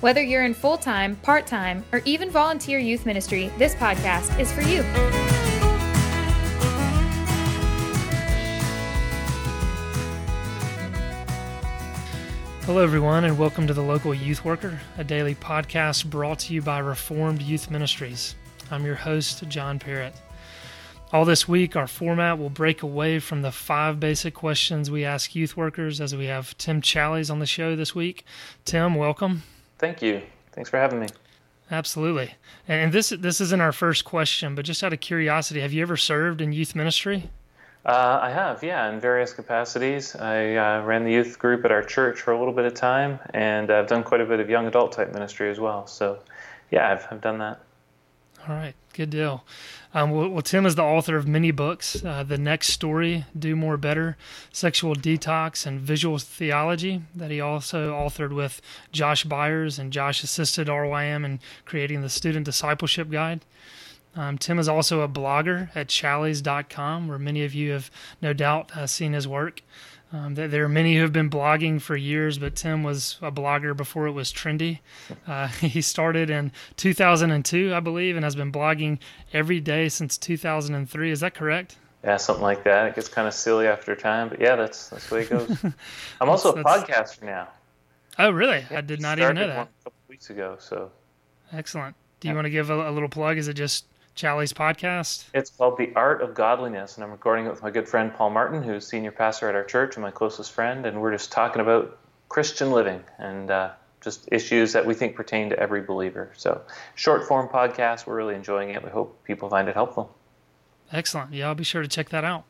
Whether you're in full time, part time, or even volunteer youth ministry, this podcast is for you. Hello, everyone, and welcome to the Local Youth Worker, a daily podcast brought to you by Reformed Youth Ministries. I'm your host, John Parrott. All this week, our format will break away from the five basic questions we ask youth workers as we have Tim Challies on the show this week. Tim, welcome. Thank you. Thanks for having me. Absolutely. And this this isn't our first question, but just out of curiosity, have you ever served in youth ministry? Uh, I have, yeah, in various capacities. I uh, ran the youth group at our church for a little bit of time, and I've done quite a bit of young adult type ministry as well. So, yeah, I've, I've done that. All right, good deal. Um, well, well, Tim is the author of many books uh, The Next Story, Do More Better, Sexual Detox, and Visual Theology, that he also authored with Josh Byers, and Josh assisted RYM in creating the Student Discipleship Guide. Um, Tim is also a blogger at challies.com, where many of you have no doubt uh, seen his work. Um, there are many who have been blogging for years, but Tim was a blogger before it was trendy. Uh, he started in 2002, I believe, and has been blogging every day since 2003. Is that correct? Yeah, something like that. It gets kind of silly after time, but yeah, that's that's the way it goes. I'm also a podcaster now. Oh, really? Yeah, I did not even know that. a couple weeks ago, so. Excellent. Do you yeah. want to give a, a little plug? Is it just Challies podcast? It's called The Art of Godliness, and I'm recording it with my good friend Paul Martin, who's senior pastor at our church and my closest friend, and we're just talking about Christian living and uh, just issues that we think pertain to every believer. So, short form podcast, we're really enjoying it. We hope people find it helpful. Excellent. Yeah, I'll be sure to check that out.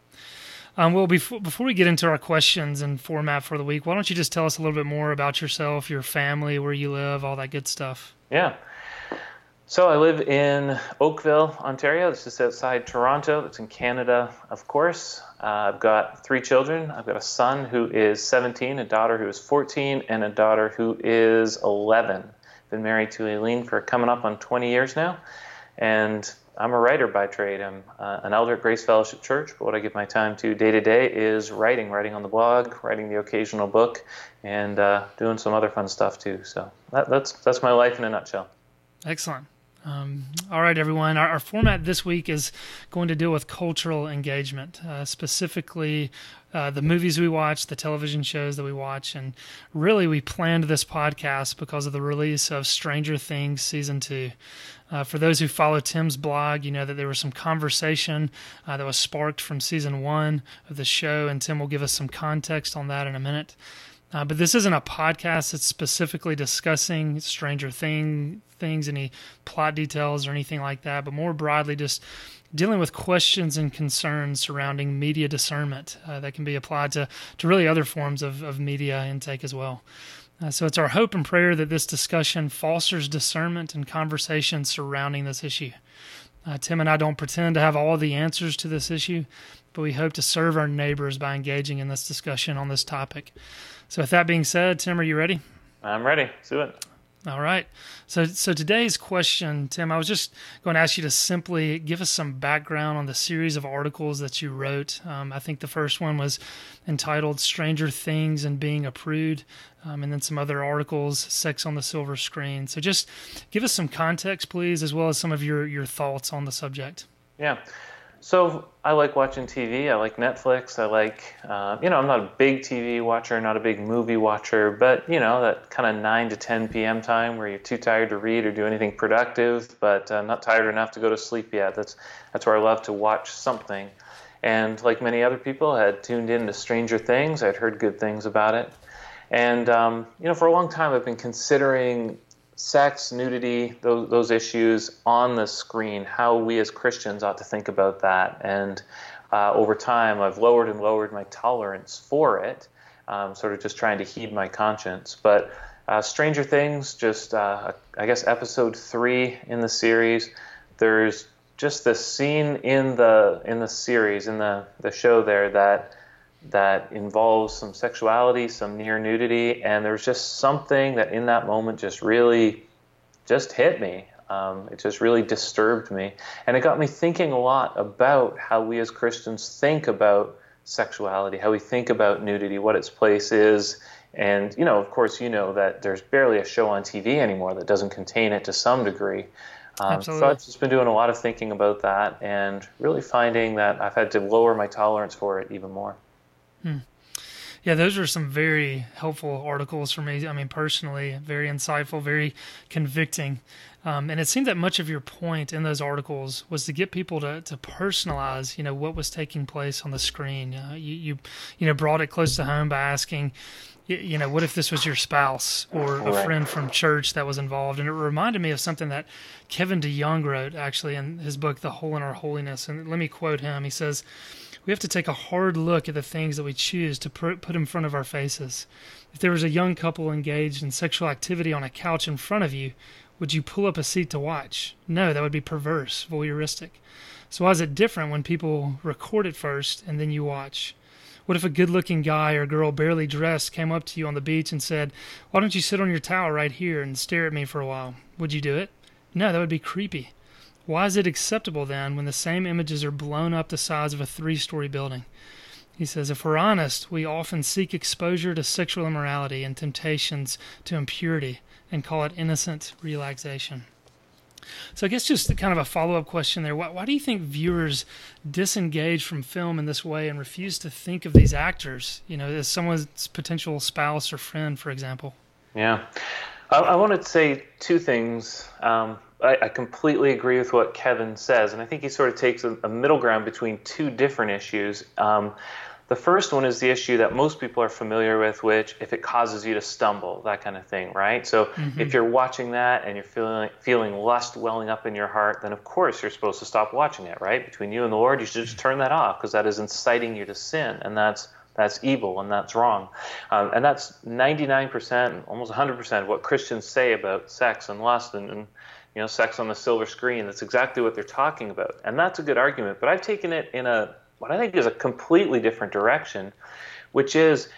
Um, well, before, before we get into our questions and format for the week, why don't you just tell us a little bit more about yourself, your family, where you live, all that good stuff? Yeah. So I live in Oakville, Ontario. It's just outside Toronto. It's in Canada, of course. Uh, I've got three children. I've got a son who is 17, a daughter who is 14, and a daughter who is 11. Been married to Aileen for coming up on 20 years now, and I'm a writer by trade. I'm uh, an elder at Grace Fellowship Church, but what I give my time to day to day is writing, writing on the blog, writing the occasional book, and uh, doing some other fun stuff too. So that, that's that's my life in a nutshell. Excellent. Um, all right, everyone. Our, our, format this week is going to deal with cultural engagement, uh, specifically uh, the movies we watch, the television shows that we watch. And really, we planned this podcast because of the release of Stranger Things Season 2. Uh, for those who follow Tim's blog, you know that there was some conversation uh, that was sparked from season one of the show, and Tim will give us some context on that in a minute. Uh, but this isn't a podcast that's specifically discussing Stranger Thing things, any plot details or anything like that, but more broadly, just dealing with questions and concerns surrounding media discernment uh, that can be applied to, to really other forms of, of media intake as well. Uh, so it's our hope and prayer that this discussion fosters discernment and conversation surrounding this issue. Uh, Tim and I don't pretend to have all the answers to this issue, but we hope to serve our neighbors by engaging in this discussion on this topic. So, with that being said, Tim, are you ready? I'm ready. Let's do it. All right. So, so today's question, Tim, I was just going to ask you to simply give us some background on the series of articles that you wrote. Um, I think the first one was entitled "Stranger Things and Being a Prude," um, and then some other articles, "Sex on the Silver Screen." So, just give us some context, please, as well as some of your your thoughts on the subject. Yeah. So I like watching TV. I like Netflix. I like, uh, you know, I'm not a big TV watcher, not a big movie watcher, but you know that kind of 9 to 10 p.m. time where you're too tired to read or do anything productive, but uh, not tired enough to go to sleep yet. That's that's where I love to watch something. And like many other people, I had tuned in to Stranger Things. I'd heard good things about it, and um, you know, for a long time, I've been considering sex, nudity, those, those issues on the screen, how we as Christians ought to think about that. And uh, over time, I've lowered and lowered my tolerance for it, um, sort of just trying to heed my conscience. But uh, Stranger Things, just uh, I guess episode three in the series, there's just this scene in the in the series in the the show there that that involves some sexuality, some near nudity, and there's just something that in that moment just really just hit me. Um, it just really disturbed me, and it got me thinking a lot about how we as Christians think about sexuality, how we think about nudity, what its place is, and you know, of course, you know that there's barely a show on TV anymore that doesn't contain it to some degree. Um, so I've just been doing a lot of thinking about that, and really finding that I've had to lower my tolerance for it even more. Hmm. Yeah, those are some very helpful articles for me. I mean, personally, very insightful, very convicting. Um, and it seemed that much of your point in those articles was to get people to, to personalize, you know, what was taking place on the screen. Uh, you, you, you know, brought it close to home by asking, you know, what if this was your spouse or a right. friend from church that was involved? And it reminded me of something that Kevin DeYoung wrote actually in his book, The Hole in Our Holiness. And let me quote him. He says, we have to take a hard look at the things that we choose to put in front of our faces. If there was a young couple engaged in sexual activity on a couch in front of you, would you pull up a seat to watch? No, that would be perverse, voyeuristic. So, why is it different when people record it first and then you watch? What if a good looking guy or girl barely dressed came up to you on the beach and said, Why don't you sit on your towel right here and stare at me for a while? Would you do it? No, that would be creepy. Why is it acceptable then when the same images are blown up the size of a three story building? He says, if we're honest, we often seek exposure to sexual immorality and temptations to impurity and call it innocent relaxation. So I guess just kind of a follow up question there. Why, why, do you think viewers disengage from film in this way and refuse to think of these actors, you know, as someone's potential spouse or friend, for example? Yeah. I, I want to say two things. Um, I, I, completely agree with what Kevin says, and I think he sort of takes a, a middle ground between two different issues. Um, the first one is the issue that most people are familiar with, which if it causes you to stumble, that kind of thing, right? So mm-hmm. if you're watching that and you're feeling feeling lust welling up in your heart, then of course you're supposed to stop watching it, right? Between you and the Lord, you should just turn that off because that is inciting you to sin, and that's that's evil and that's wrong. Um, and that's 99%, almost 100% of what Christians say about sex and lust and, and you know, sex on the silver screen. That's exactly what they're talking about. And that's a good argument. But I've taken it in a what I think is a completely different direction, which is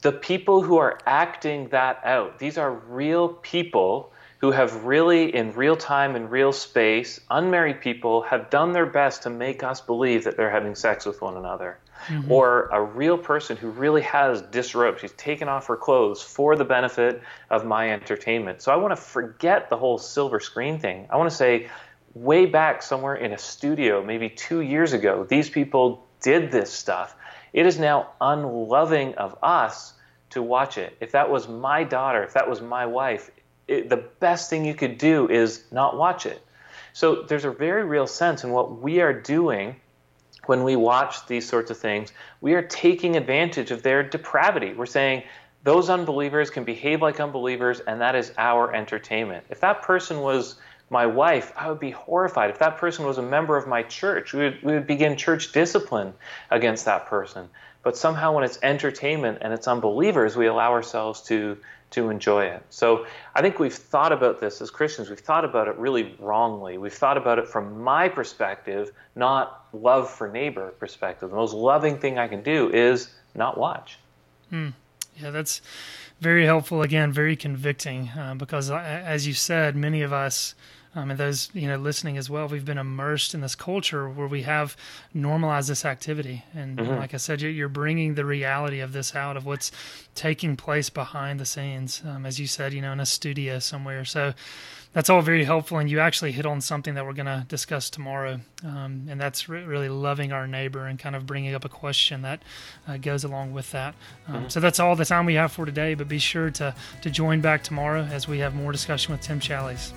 the people who are acting that out. These are real people who have really, in real time and real space, unmarried people have done their best to make us believe that they're having sex with one another mm-hmm. or a real person who really has disrobed. She's taken off her clothes for the benefit of my entertainment. So I want to forget the whole silver screen thing. I want to say, way back somewhere in a studio, maybe two years ago, these people did this stuff. It is now unloving of us to watch it. If that was my daughter, if that was my wife, it, the best thing you could do is not watch it. So there's a very real sense in what we are doing when we watch these sorts of things, we are taking advantage of their depravity. We're saying those unbelievers can behave like unbelievers, and that is our entertainment. If that person was my wife, I would be horrified. If that person was a member of my church, we would, we would begin church discipline against that person. But somehow, when it's entertainment and it's unbelievers, we allow ourselves to to enjoy it. So I think we've thought about this as Christians. We've thought about it really wrongly. We've thought about it from my perspective, not love for neighbor perspective. The most loving thing I can do is not watch. Hmm. Yeah, that's very helpful. Again, very convicting uh, because, uh, as you said, many of us um, and those you know listening as well, we've been immersed in this culture where we have normalized this activity, and mm-hmm. like I said, you're bringing the reality of this out of what's taking place behind the scenes, um, as you said, you know, in a studio somewhere. So that's all very helpful, and you actually hit on something that we're going to discuss tomorrow, um, and that's re- really loving our neighbor and kind of bringing up a question that uh, goes along with that. Um, mm-hmm. So that's all the time we have for today, but be sure to to join back tomorrow as we have more discussion with Tim Challies.